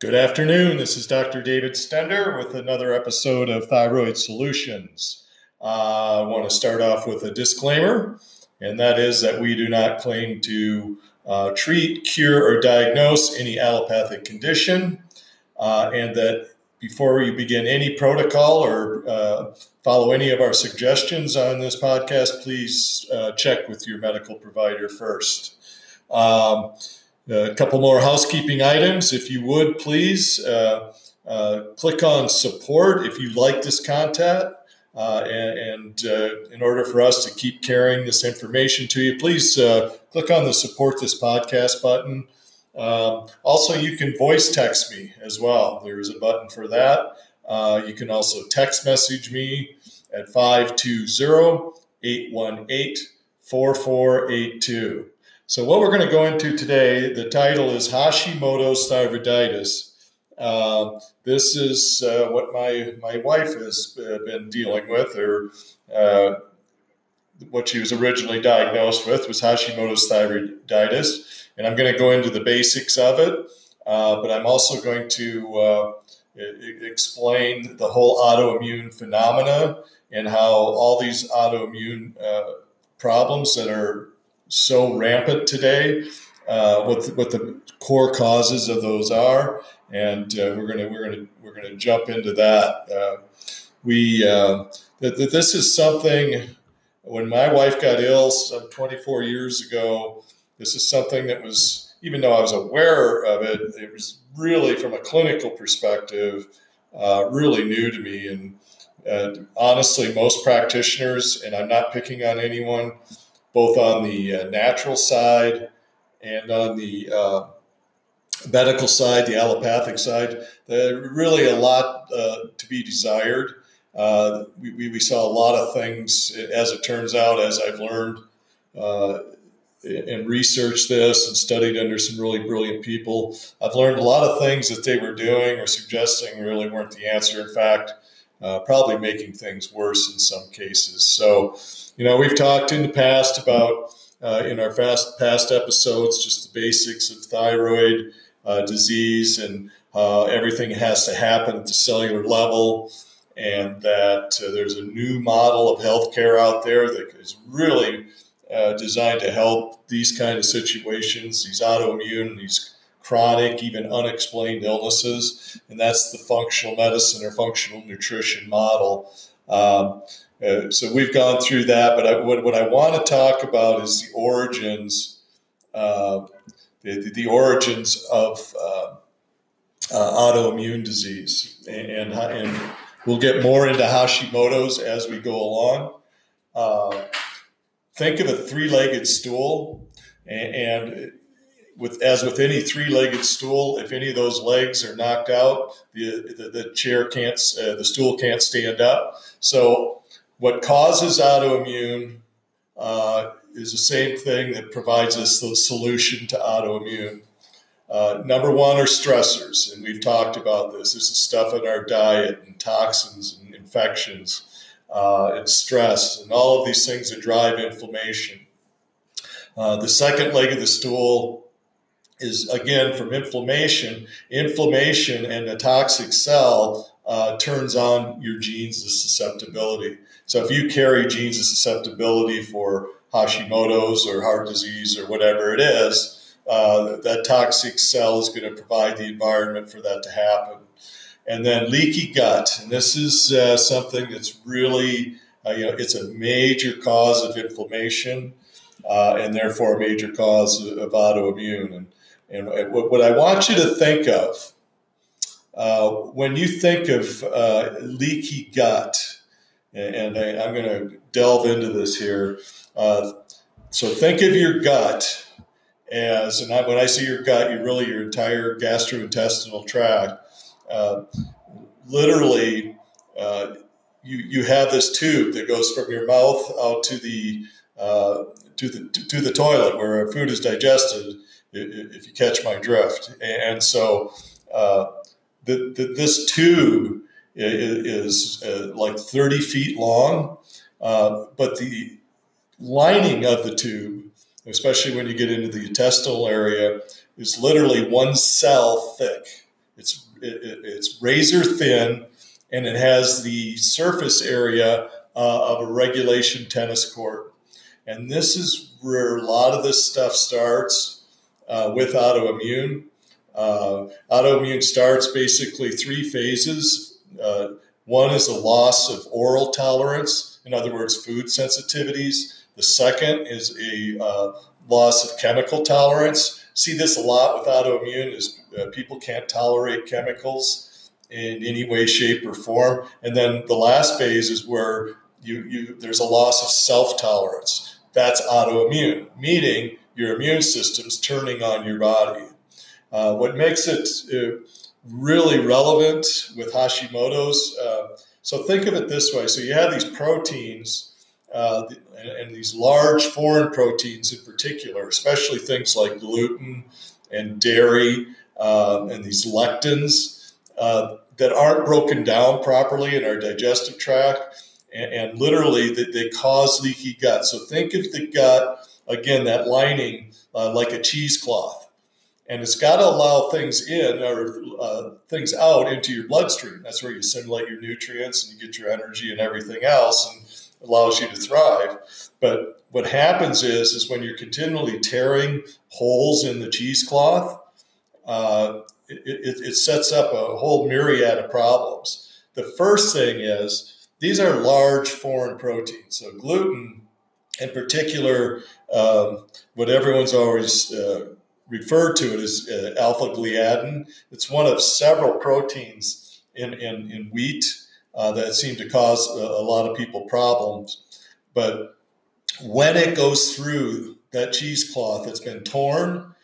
Good afternoon. This is Dr. David Stender with another episode of Thyroid Solutions. Uh, I want to start off with a disclaimer, and that is that we do not claim to uh, treat, cure, or diagnose any allopathic condition, uh, and that before you begin any protocol or uh, follow any of our suggestions on this podcast, please uh, check with your medical provider first. Um, a couple more housekeeping items, if you would please. Uh, uh, click on support if you like this content. Uh, and, and uh, in order for us to keep carrying this information to you, please uh, click on the support this podcast button. Um, also, you can voice text me as well. There is a button for that. Uh, you can also text message me at 520 818 4482. So, what we're going to go into today, the title is Hashimoto's thyroiditis. Uh, this is uh, what my, my wife has uh, been dealing with, or uh, what she was originally diagnosed with was Hashimoto's thyroiditis. And I'm going to go into the basics of it, uh, but I'm also going to uh, explain the whole autoimmune phenomena and how all these autoimmune problems that are so rampant today, uh, what the, what the core causes of those are, and uh, we're gonna we're gonna we're gonna jump into that. Uh, we uh, that, that this is something. When my wife got ill some 24 years ago, this is something that was even though I was aware of it, it was really from a clinical perspective uh, really new to me and. Honestly, most practitioners, and I'm not picking on anyone, both on the uh, natural side and on the uh, medical side, the allopathic side. There really a lot uh, to be desired. Uh, we, we, saw a lot of things, as it turns out, as I've learned uh, and researched this and studied under some really brilliant people. I've learned a lot of things that they were doing or suggesting really weren't the answer. In fact, uh, probably making things worse in some cases. So, you know, we've talked in the past about uh, in our fast past episodes just the basics of thyroid uh, disease and everything has to happen at the cellular level. And that uh, there's a new model of healthcare out there that is really uh, designed to help these kind of situations, these autoimmune, these chronic, even unexplained illnesses, and that's the functional medicine or functional nutrition model. Um, uh, so we've gone through that, but I, what, what, I want to talk about is the origins, uh, the, the, origins of uh, uh autoimmune disease, and, and, we'll get more into Hashimoto's as we go along. Uh, think of a three-legged stool, and, and with as with any three-legged stool, if any of those legs are knocked out, the the, the chair can't, uh, the stool can't stand up. So, what causes autoimmune uh, is the same thing that provides us the solution to autoimmune. Uh, number one are stressors, and we've talked about this. This is stuff in our diet and toxins and infections uh, and stress and all of these things that drive inflammation. Uh, the second leg of the stool is again from inflammation. Inflammation and a toxic cell uh, turns on your genes of susceptibility. So if you carry genes of susceptibility for Hashimoto's or heart disease or whatever it is, uh, that toxic cell is going to provide the environment for that to happen. And then leaky gut, and this is uh, something that's really, uh, you know, it's a major cause of inflammation. Uh, and therefore a major cause of autoimmune. And and what I want you to think of uh, when you think of uh, leaky gut, and I, am going to delve into this here. Uh, so think of your gut as, and I, when I say your gut, you really your entire gastrointestinal tract. Uh, literally, uh, you you have this tube that goes from your mouth out to the uh, to the to the toilet where food is digested if you catch my drift. And so uh, the, the, this tube is, is uh, like 30 feet long, uh, but the lining of the tube, especially when you get into the intestinal area, is literally one cell thick. It's it, it's razor thin, and it has the surface area uh, of a regulation tennis court. And this is where a lot of this stuff starts uh, with autoimmune. Uh, autoimmune starts basically three phases. Uh, one is a loss of oral tolerance, in other words, food sensitivities. The second is a uh, loss of chemical tolerance. See this a lot with autoimmune is uh, people can't tolerate chemicals in any way, shape, or form. And then the last phase is where you, you there's a loss of self tolerance. That's autoimmune, meaning your immune system's turning on your body. Uh, what makes it uh, really relevant with Hashimoto's, uh, so think of it this way: so you have these proteins. Uh, and, and, these large foreign proteins in particular, especially things like gluten and dairy um, and these lectins uh, that aren't broken down properly in our digestive tract and, and literally they, they, cause leaky gut. So think of the gut again, that lining uh, like a cheesecloth, and it's got to allow things in or uh, things out into your bloodstream. That's where you assimilate your nutrients and you get your energy and everything else, and allows you to thrive. But what happens is, is when you're continually tearing holes in the cheesecloth, uh, it, it, it sets up a whole myriad of problems. The first thing is these are large foreign proteins. So gluten, in particular, um, what everyone's always uh, referred to it as uh, alpha gliadin. It's one of several proteins in, in, in wheat uh, that seem to cause a, a, lot of people problems. But when it goes through that cheesecloth that's been torn,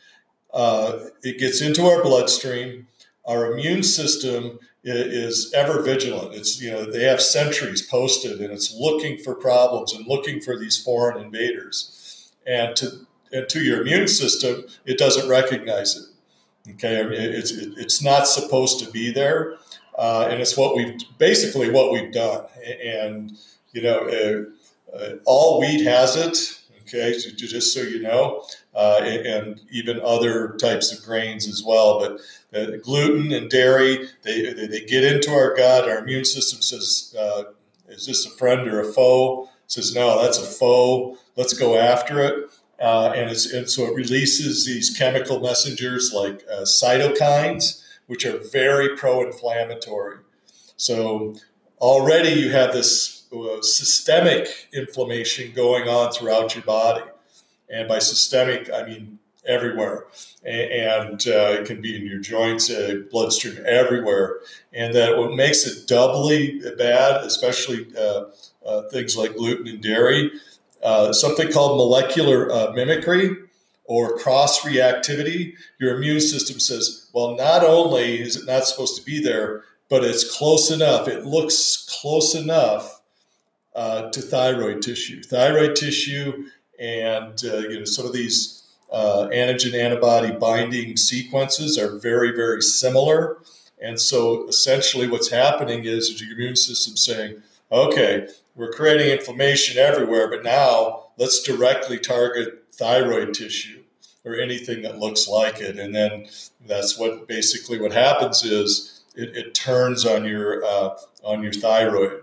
uh, it gets into our bloodstream. Our immune system is ever vigilant. It's you know they have sentries posted, and it's looking for problems and looking for these foreign invaders. And to and to your immune system, it doesn't recognize it. Okay, I mean, it's it's not supposed to be there, uh, and it's what we've basically what we've done. And you know, uh, uh, all wheat has it. Okay, just so you know, uh, and even other types of grains as well. But uh, gluten and dairy, they, they get into our gut. Our immune system says, uh, is this a friend or a foe? It says, no, that's a foe. Let's go after it. Uh, and, and, so it releases these chemical messengers like uh, cytokines, which are very pro inflammatory. So already you have this uh, systemic inflammation going on throughout your body. And by systemic, I mean everywhere. And uh, it can be in your joints, uh, bloodstream, everywhere. And that what makes it doubly bad, especially uh, uh things like gluten and dairy, uh, something called molecular uh, mimicry or cross reactivity. Your immune system says, well, not only is it not supposed to be there, but it's close enough. It looks close enough to thyroid tissue. Thyroid tissue and uh, you know some of these uh, antigen antibody binding sequences are very very similar. And so essentially what's happening is, your immune system saying okay we're creating inflammation everywhere but now let's directly target thyroid tissue or anything that looks like it. And then that's what basically what happens is it, it turns on your uh, on your thyroid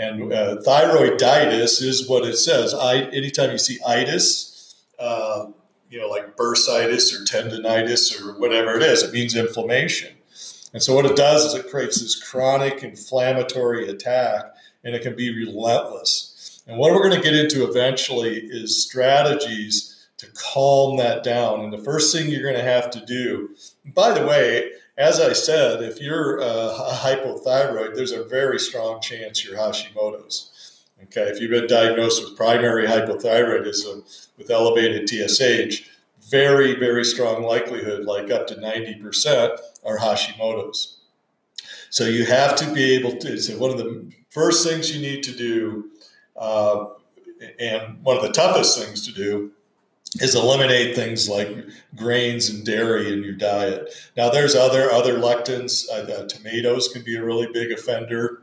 and uh, thyroiditis is what it says. I, anytime you see itis, uh, you know, like bursitis or tendonitis or whatever it is, it means inflammation. And so what it does is it creates this chronic inflammatory attack, and it can be relentless. And what we're going to get into eventually is strategies to calm that down. And the first thing you're going to have to do, by the way, as I said, if you're uh, hypothyroid, there's a very strong chance you're Hashimoto's. Okay, if you've been diagnosed with primary hypothyroidism with elevated TSH, very, very strong likelihood, like up to 90%, are Hashimoto's. So you have to be able to, so one of the first things you need to do, uh, and one of the toughest things to do, is eliminate things like grains and dairy in your diet. Now, there's other other lectins. Uh, uh, tomatoes can be a really big offender.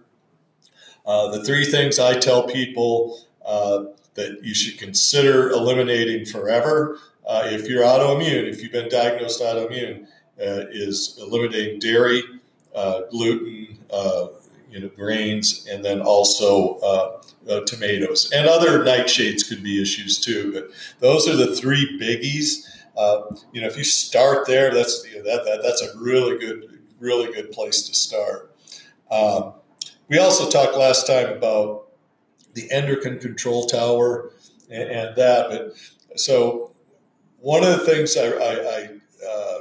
Uh, the three things I tell people uh, that you should consider eliminating forever uh, if you're autoimmune, if you've been diagnosed autoimmune, is eliminating dairy, gluten, you know, grains, and then also tomatoes. And other nightshades could be issues too, but those are the three biggies. you know, if you start there, that's you know, that, that that's a really good, really good place to start. Um, we also talked last time about the endocrine control tower and, and that. But so one of the things I, I, I uh,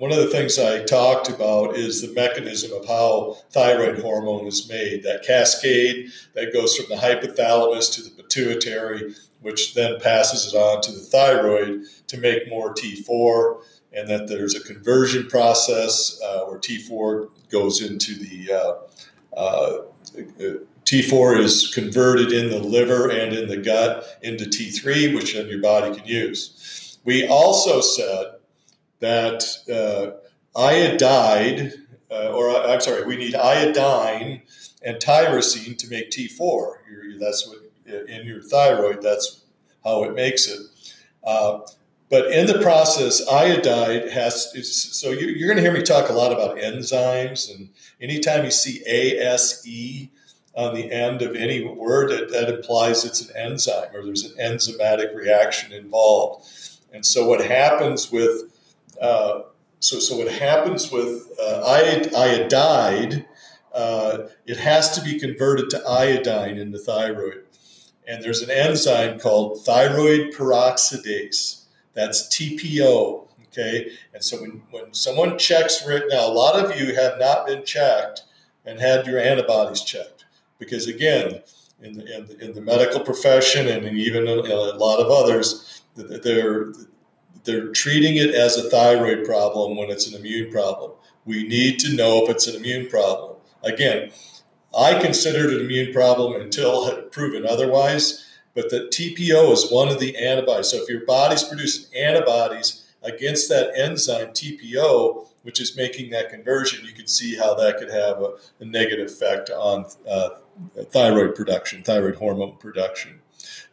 one of the things I talked about is the mechanism of how thyroid hormone is made. That cascade that goes from the hypothalamus to the pituitary, which then passes it on to the thyroid to make more T4, and that there's a conversion process uh, where T4 goes into the uh, uh T4 is converted in the liver and in the gut into T3, which then your body can use. We also said that uh, iodide, uh, or I'm sorry, we need iodine and tyrosine to make T4. You're, that's what in your thyroid. That's how it makes it. Uh, but in the process, iodide has. So you're, you're going to hear me talk a lot about enzymes, and anytime you see ASE on the end of any word, that implies it's an enzyme or there's an enzymatic reaction involved. And so what happens with uh, so, so what happens with uh, iodide, uh, it has to be converted to iodine in the thyroid. And there's an enzyme called thyroid peroxidase. That's TPO. Okay. And so when, when someone checks for it now, a lot of you have not been checked and had your antibodies checked because again, in the, in the, in the medical profession and even a lot of others, they're they're treating it as a thyroid problem when it's an immune problem. We need to know if it's an immune problem. Again, I consider it an immune problem until proven otherwise. But the TPO is one of the antibodies. So if your body's producing antibodies against that enzyme TPO, which is making that conversion, you can see how that could have a, a negative effect on uh, thyroid production, thyroid hormone production.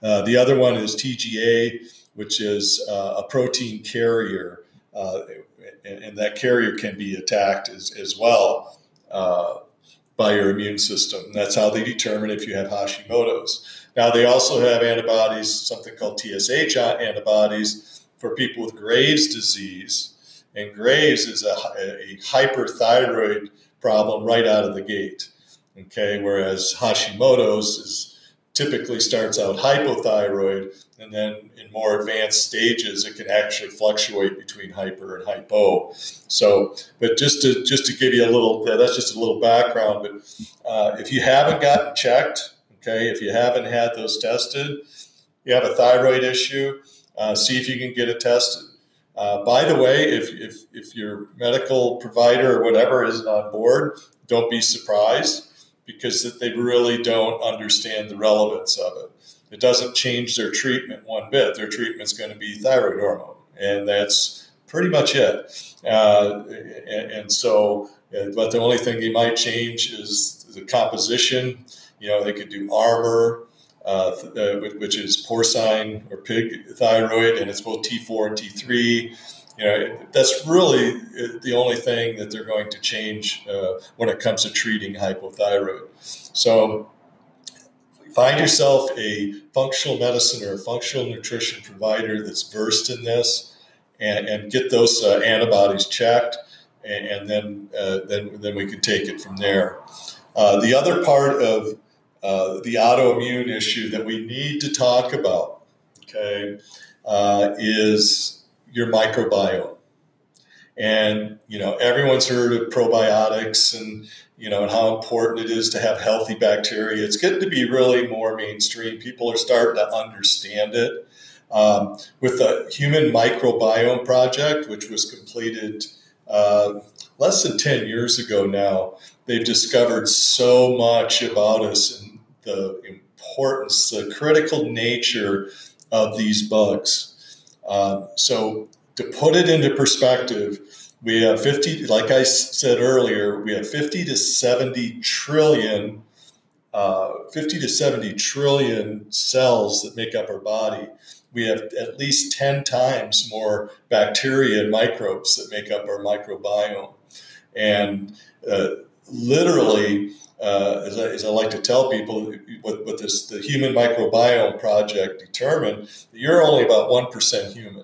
Uh, the other one is TGA, which is uh, a protein carrier, uh, and, and, that carrier can be attacked as, as well uh, by your immune system. And that's how they determine if you have Hashimoto's. Now, they also have antibodies, something called TSH antibodies for people with Graves' disease. And Graves is a, a hyperthyroid problem right out of the gate. Okay, whereas Hashimoto's is typically starts out hypothyroid, and then in more advanced stages, it can actually fluctuate between hyper and hypo. So, but just to just to give you a little, that's just a little background. But uh, if you haven't gotten checked, okay, if you haven't had those tested, you have a thyroid issue. Uh, see if you can get it tested. Uh, by the way, if, if, if your medical provider or whatever isn't on board, don't be surprised because that they really don't understand the relevance of it. It doesn't change their treatment one bit. Their treatment's going to be thyroid hormone, and that's pretty much it. Uh, and, and, so, uh, but the only thing they might change is the composition. You know, they could do Armour, uh, uh which is porcine or pig thyroid, and it's both T4 and T3 you know, that's really uh, the only thing that they're going to change uh, when it comes to treating hypothyroid. So find yourself a functional medicine or a functional nutrition provider that's versed in this and, and get those uh, antibodies checked and, and then, uh, then, then we can take it from there. Uh, the other part of uh, the autoimmune issue that we need to talk about, okay, is your microbiome. And you know, everyone's heard of probiotics and you know, and how important it is to have healthy bacteria. It's getting to be really more mainstream. People are starting to understand it. Um, with the Human Microbiome Project, which was completed uh, less than 10 years ago now, they've discovered so much about us and the importance, the critical nature of these bugs. Um, so to put it into perspective, we have 50, like I said earlier, we have 50 to 70 trillion, uh, 50 to 70 trillion cells that make up our body. we have at least 10 times more bacteria and microbes that make up our microbiome. And uh, literally, uh, as, I, as, I, like to tell people, what, what this the Human Microbiome Project determined, you're only about 1% human.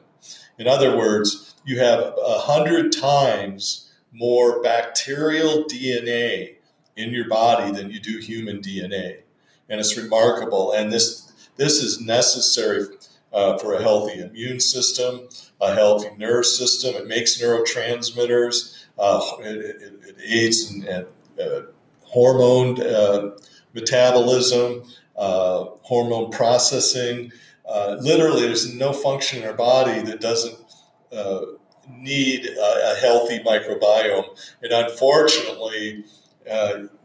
In other words, you have a 100 times more bacterial DNA in your body than you do human DNA. And it's remarkable. And this, this is necessary uh, for a healthy immune system, a healthy nerve system. It makes neurotransmitters. Uh, it, it, it, aids in, in uh, hormone uh, metabolism, uh, hormone processing. Uh, literally, there's no function in our body that doesn't need a, a, healthy microbiome. And unfortunately,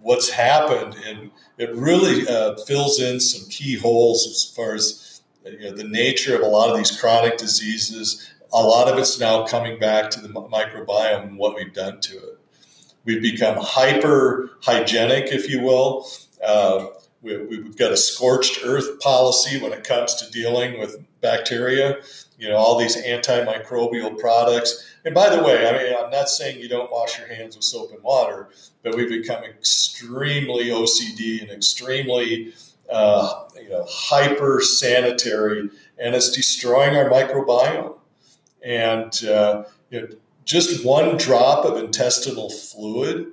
what's happened, and it really fills in some key holes as far as you know, the nature of a lot of these chronic diseases, a lot of it's now coming back to the microbiome and what we've done to it. We've become hyper hygienic, if you will. Uh, we, have got a scorched earth policy when it comes to dealing with bacteria. You know, all these antimicrobial products. And by the way, I mean, I'm not saying you don't wash your hands with soap and water, but we've become extremely OCD and extremely uh, you know, hyper sanitary, and it's destroying our microbiome. And uh, you know, just one drop of intestinal fluid,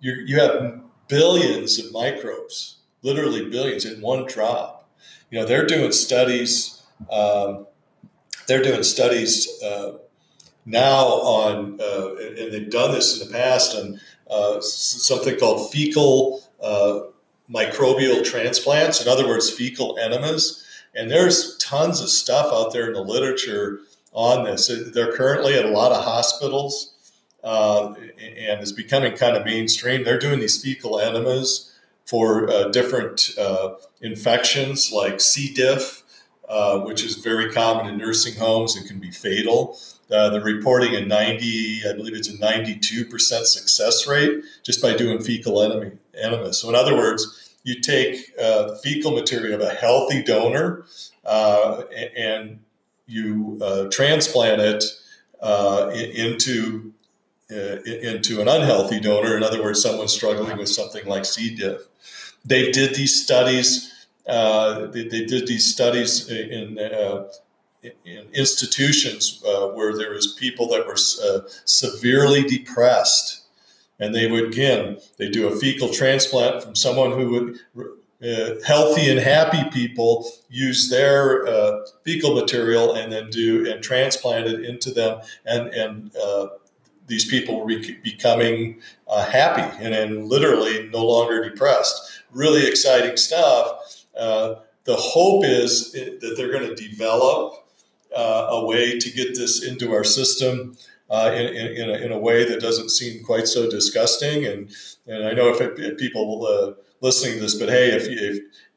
you, you have billions of microbes, literally billions in one drop. You know, they're doing studies. Um, they're doing studies uh, now on, uh, and they've done this in the past on uh, something called fecal uh, microbial transplants, in other words, fecal enemas. And there's tons of stuff out there in the literature on this. They're currently at a lot of hospitals uh, and it's becoming kind of mainstream. They're doing these fecal enemas for uh, different uh, infections like C. diff, uh, which is very common in nursing homes and can be fatal. Uh, they're reporting a 90, I believe it's a 92% success rate just by doing fecal enemas. So, in other words, you take uh, fecal material of a healthy donor uh, and you uh, transplant it uh, into into an unhealthy donor. In other words, someone struggling with something like C. diff. They did these studies. They, they, did these studies in in institutions uh, where there was people that were uh, severely depressed. And they would again they do a fecal transplant from someone who would uh, healthy and happy people use their uh, fecal material and then do and transplant it into them. And and uh, these people were becoming uh, happy and, and literally no longer depressed. Really exciting stuff. The hope is that they're going to develop uh, a way to get this into our system uh, in, in, a, in, a, way that doesn't seem quite so disgusting. And, and I know if, it, if people uh, listening to this, but hey, if,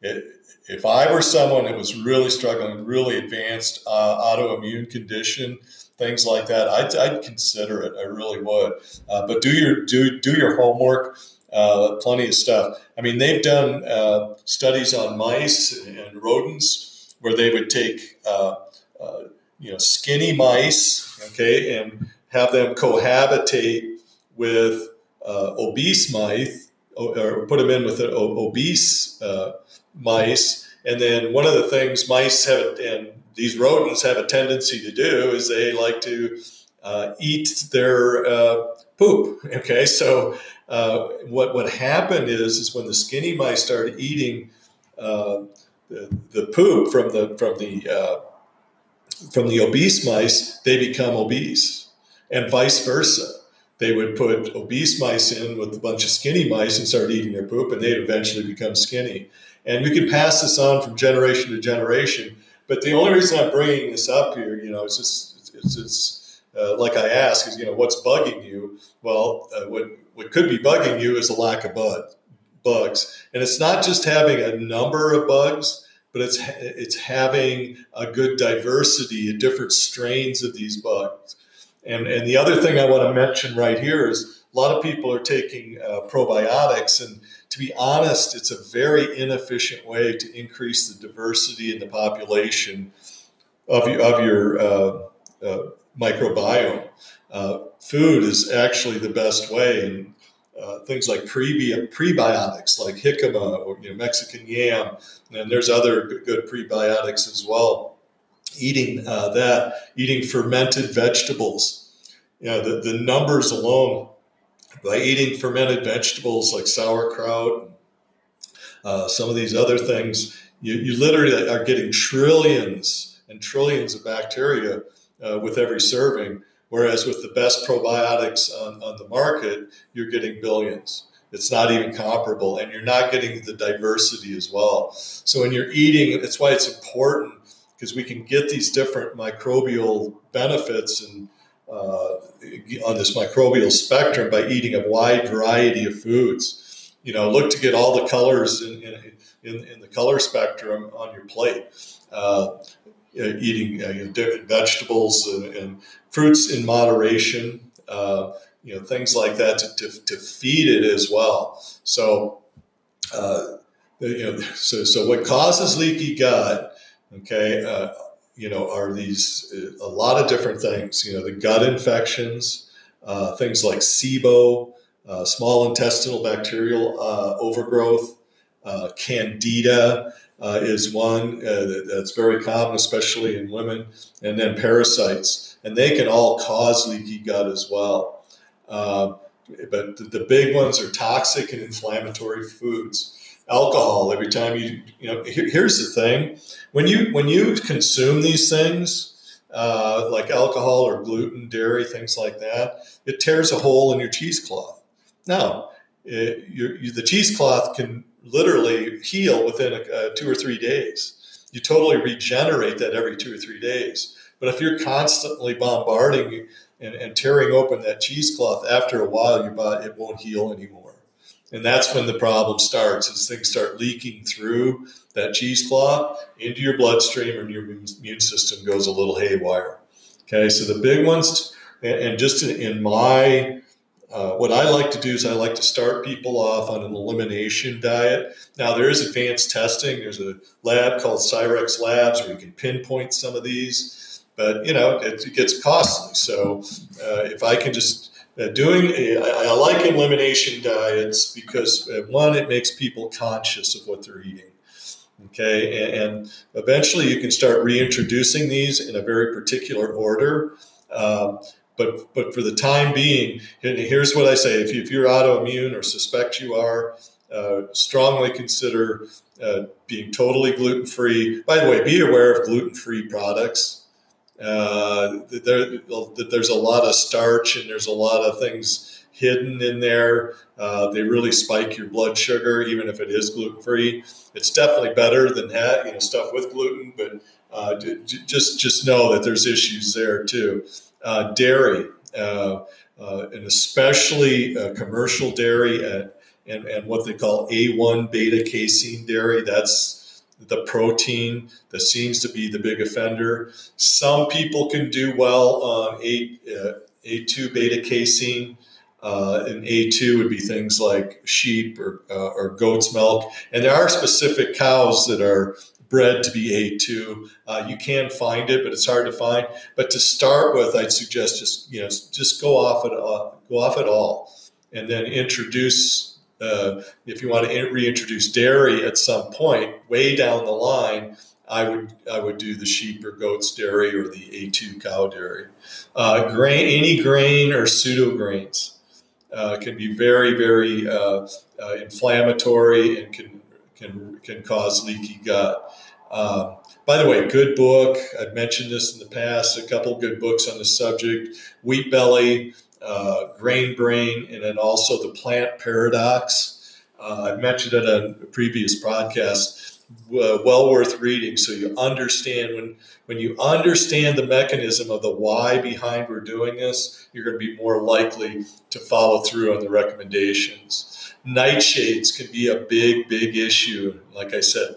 if, if I were someone that was really struggling, really advanced uh, autoimmune condition, things like that, I'd, I'd consider it. I really would. Uh, but do your do do your homework. Uh, plenty of stuff. I mean, they've done uh, studies on mice and rodents where they would take uh, uh, you know, skinny mice, okay, and have them cohabitate with uh, obese mice, or put them in with obese uh, mice. And then one of the things mice have, and these rodents have a tendency to do, is they like to uh, eat their uh, poop. Okay, so uh, what what happened is is when the skinny mice started eating the, the poop from the from the from the obese mice, they become obese, and vice versa. They would put obese mice in with a bunch of skinny mice and start eating their poop, and they'd eventually become skinny. And we can pass this on from generation to generation. But the only reason I'm bringing this up here, you know, it's just it's, it's uh, like I ask is, you know, what's bugging you? Well, uh, what what could be bugging you is a lack of bug, bugs, and it's not just having a number of bugs but it's it's having a good diversity of different strains of these bugs. And and the other thing I want to mention right here is a lot of people are taking uh, probiotics, and to be honest, it's a very inefficient way to increase the diversity in the population. of, of your uh, uh, microbiome. Uh, food is actually the best way, and uh, things like prebi- prebiotics, like jicama or you know, Mexican yam, and there's other good prebiotics as well. Eating uh, that, eating fermented vegetables, you know, the, the numbers alone by eating fermented vegetables like sauerkraut, uh, some of these other things, you, you literally are getting trillions and trillions of bacteria uh, with every serving. Whereas with the best probiotics on, on the market, you're getting billions. It's not even comparable, and you're not getting the diversity as well. So when you're eating, that's why it's important because we can get these different microbial benefits and uh, on this microbial spectrum by eating a wide variety of foods. You know, look to get all the colors in, in, in the color spectrum on your plate. Uh, eating uh, you know, vegetables and, and, fruits in moderation, uh, you know, things like that to, to, to, feed it as well. So, uh, you know, so, so what causes leaky gut, okay, uh, you know, are these a lot of different things. You know, the gut infections, uh, things like SIBO, uh, small intestinal bacterial uh, overgrowth, uh, candida uh, is one uh, that's very common, especially in women, and then parasites, and they can all cause leaky gut as well. but the big ones are toxic and inflammatory foods. Alcohol every time you you know here, here's the thing. When you when you consume these things uh, like alcohol or gluten dairy things like that it tears a hole in your cheesecloth. Now it, you, the cheesecloth can literally heal within a, uh, two or three days. You totally regenerate that every two or three days. But if you're constantly bombarding and, and tearing open that cheesecloth after a while your body it won't heal anymore. And that's when the problem starts as things start leaking through that cheesecloth into your bloodstream and your immune system goes a little haywire. Okay, so the big ones, and just in my, uh, what I like to do is I like to start people off on an elimination diet. Now, there is advanced testing. There's a lab called Cyrex Labs where you can pinpoint some of these, but you know, it, it gets costly. So uh, if I can just uh, doing I like elimination diets because uh, one it makes people conscious of what they're eating okay and, and, eventually you can start reintroducing these in a very particular order um, but but for the time being here's what i say if, you, if you're autoimmune or suspect you are uh, strongly consider uh, being totally gluten free by the way be aware of gluten free products uh, there, there's a lot of starch and there's a lot of things hidden in there. Uh, they really spike your blood sugar, even if it is gluten free. It's definitely better than that, you know, stuff with gluten, but uh, just just know that there's issues there too. Uh, dairy, uh, uh, and especially commercial dairy and, and, and what they call A1 beta casein dairy. That's the protein that seems to be the big offender. Some people can do well on A, uh, A2 beta casein. Uh, and A2 would be things like sheep or, uh, or goat's milk. And there are specific cows that are bred to be A2. Uh, you can find it, but it's hard to find. But to start with, I'd suggest just you know just go off it uh, go off it all, and then introduce uh, if you want to reintroduce dairy at some point, way down the line, I would I would do the sheep or goats dairy or the A2 cow dairy. Uh, grain, any grain or pseudo grains uh, can be very very uh, uh, inflammatory and can can can cause leaky gut. Um, by the way, good book. I've mentioned this in the past. A couple good books on the subject. Wheat Belly uh, grain brain, and then also the plant paradox. Uh, I've mentioned it on a previous podcast. Uh, well worth reading, so you understand when when you understand the mechanism of the why behind we're doing this, you're going to be more likely to follow through on the recommendations. Nightshades can be a big, big issue. Like I said,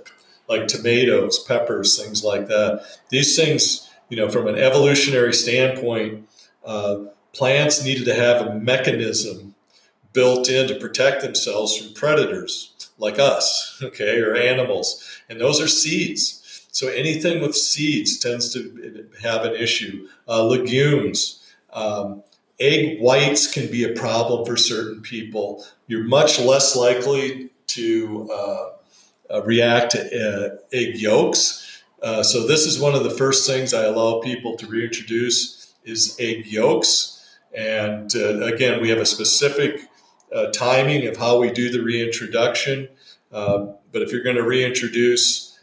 like tomatoes, peppers, things like that. These things, you know, from an evolutionary standpoint, uh, plants needed to have a mechanism built in to protect themselves from predators like us, okay, or animals. And those are seeds. So anything with seeds tends to have an issue. Uh, legumes, um, egg whites can be a problem for certain people. You're much less likely to uh, uh, react to uh, egg yolks. Uh, so this is one of the first things I allow people to reintroduce is egg yolks. And again, we have a specific timing of how we do the reintroduction. but if you're going to reintroduce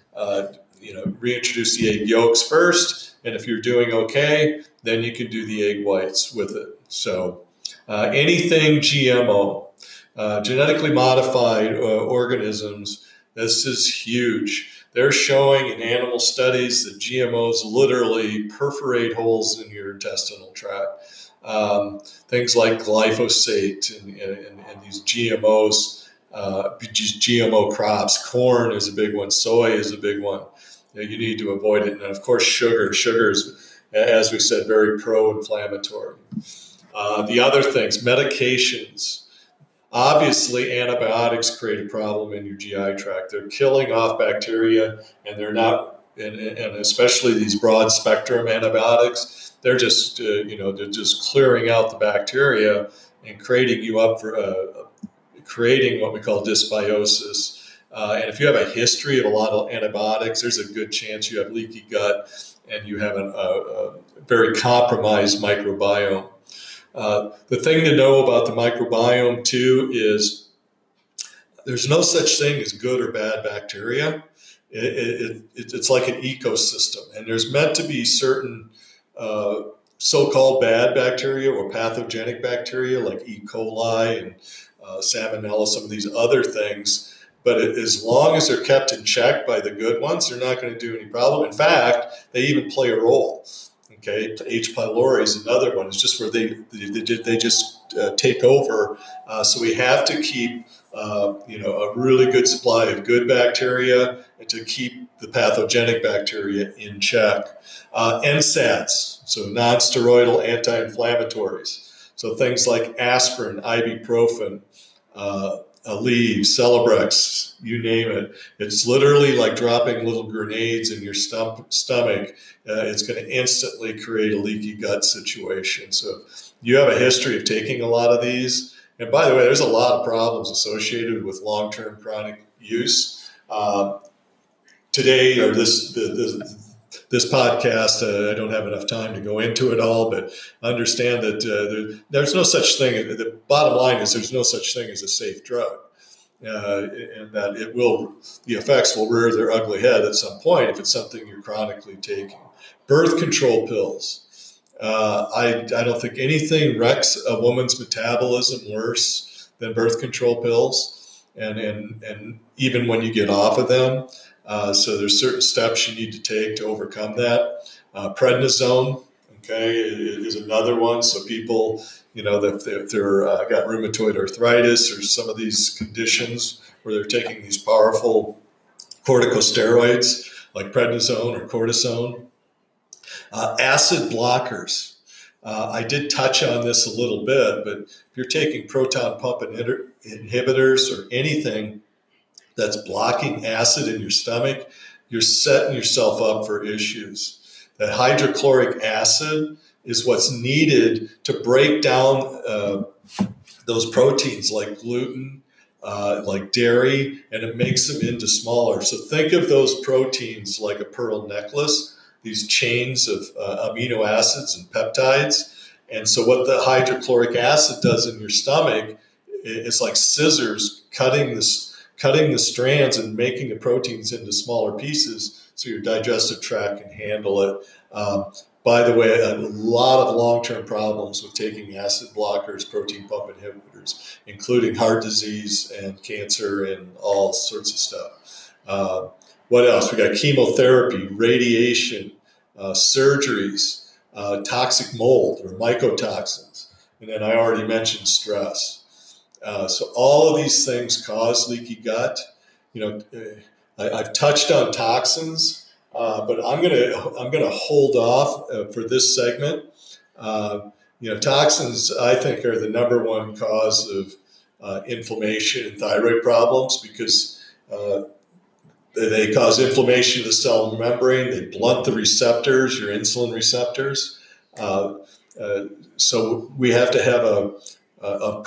you know, reintroduce the egg yolks first, and if you're doing okay, then you can do the egg whites with it. So, uh, anything GMO, uh, genetically modified uh, organisms, this is huge. They're showing in animal studies that GMOs literally perforate holes in your intestinal tract. Um, things like glyphosate and, and, and these GMOs, uh, GMO crops, corn is a big one, soy is a big one you need to avoid it. And of course, sugar. Sugar is, as we said, very pro-inflammatory. Uh, the other things, medications. Obviously, antibiotics create a problem in your GI tract. They're killing off bacteria, and they're not, and, and especially these broad spectrum antibiotics. They're just, uh, you know, they're just clearing out the bacteria and creating you up for uh, creating what we call dysbiosis uh, and if you have a history of a lot of antibiotics, there's a good chance you have leaky gut and you have a, a very compromised microbiome. Uh, the thing to know about the microbiome, too, is there's no such thing as good or bad bacteria. It, it, it, it's like an ecosystem, and there's meant to be certain uh, so called bad bacteria or pathogenic bacteria like E. coli and uh, salmonella, some of these other things but as long as they're kept in check by the good ones, they're not going to do any problem. In fact, they even play a role. Okay, H. pylori is another one. It's just where they they, they just uh, take over. Uh, so we have to keep uh, you know a really good supply of good bacteria and to keep the pathogenic bacteria in check. Uh, NSAIDs, so non-steroidal anti-inflammatories. So things like aspirin, ibuprofen. Uh, Aleve, Celebrex, you name it. It's literally like dropping little grenades in your stump, stomach. Uh, it's going to instantly create a leaky gut situation. So you have a history of taking a lot of these. And by the way, there's a lot of problems associated with long-term chronic use. Uh, today, or this, the, the, this podcast, uh, I don't have enough time to go into it all, but understand that uh, there, there's no such thing. The bottom line is there's no such thing as a safe drug. Uh, and that it will, the effects will rear their ugly head at some point if it's something you're chronically taking. Birth control pills. Uh, I, I don't think anything wrecks a woman's metabolism worse than birth control pills. And, and, and even when you get off of them, uh, so there's certain steps you need to take to overcome that. Uh, prednisone, okay, is another one. So people, you know, if they're uh, got rheumatoid arthritis or some of these conditions where they're taking these powerful corticosteroids like prednisone or cortisone. Uh, acid blockers. Uh, I did touch on this a little bit, but if you're taking proton pump inhibitors or anything that's blocking acid in your stomach, you're setting yourself up for issues. That hydrochloric acid is what's needed to break down uh, those proteins like gluten, uh, like dairy, and it makes them into smaller. So think of those proteins like a pearl necklace, these chains of uh, amino acids and peptides. And so what the hydrochloric acid does in your stomach, it's like scissors cutting this cutting the strands and making the proteins into smaller pieces so your digestive tract can handle it. Um, by the way, a lot of long term problems with taking acid blockers, protein pump inhibitors, including heart disease and cancer and all sorts of stuff. Uh, what else? We got chemotherapy, radiation, uh, surgeries, uh, toxic mold or mycotoxins. And then I already mentioned stress. Uh, so all of these things cause leaky gut. You know, uh, I, have touched on toxins, uh, but I'm gonna I'm gonna hold off uh, for this segment. Uh, you know, toxins I think are the number one cause of inflammation and thyroid problems because they cause inflammation of the cell membrane. They blunt the receptors, your insulin receptors. Uh, uh, so we have to have a, a, a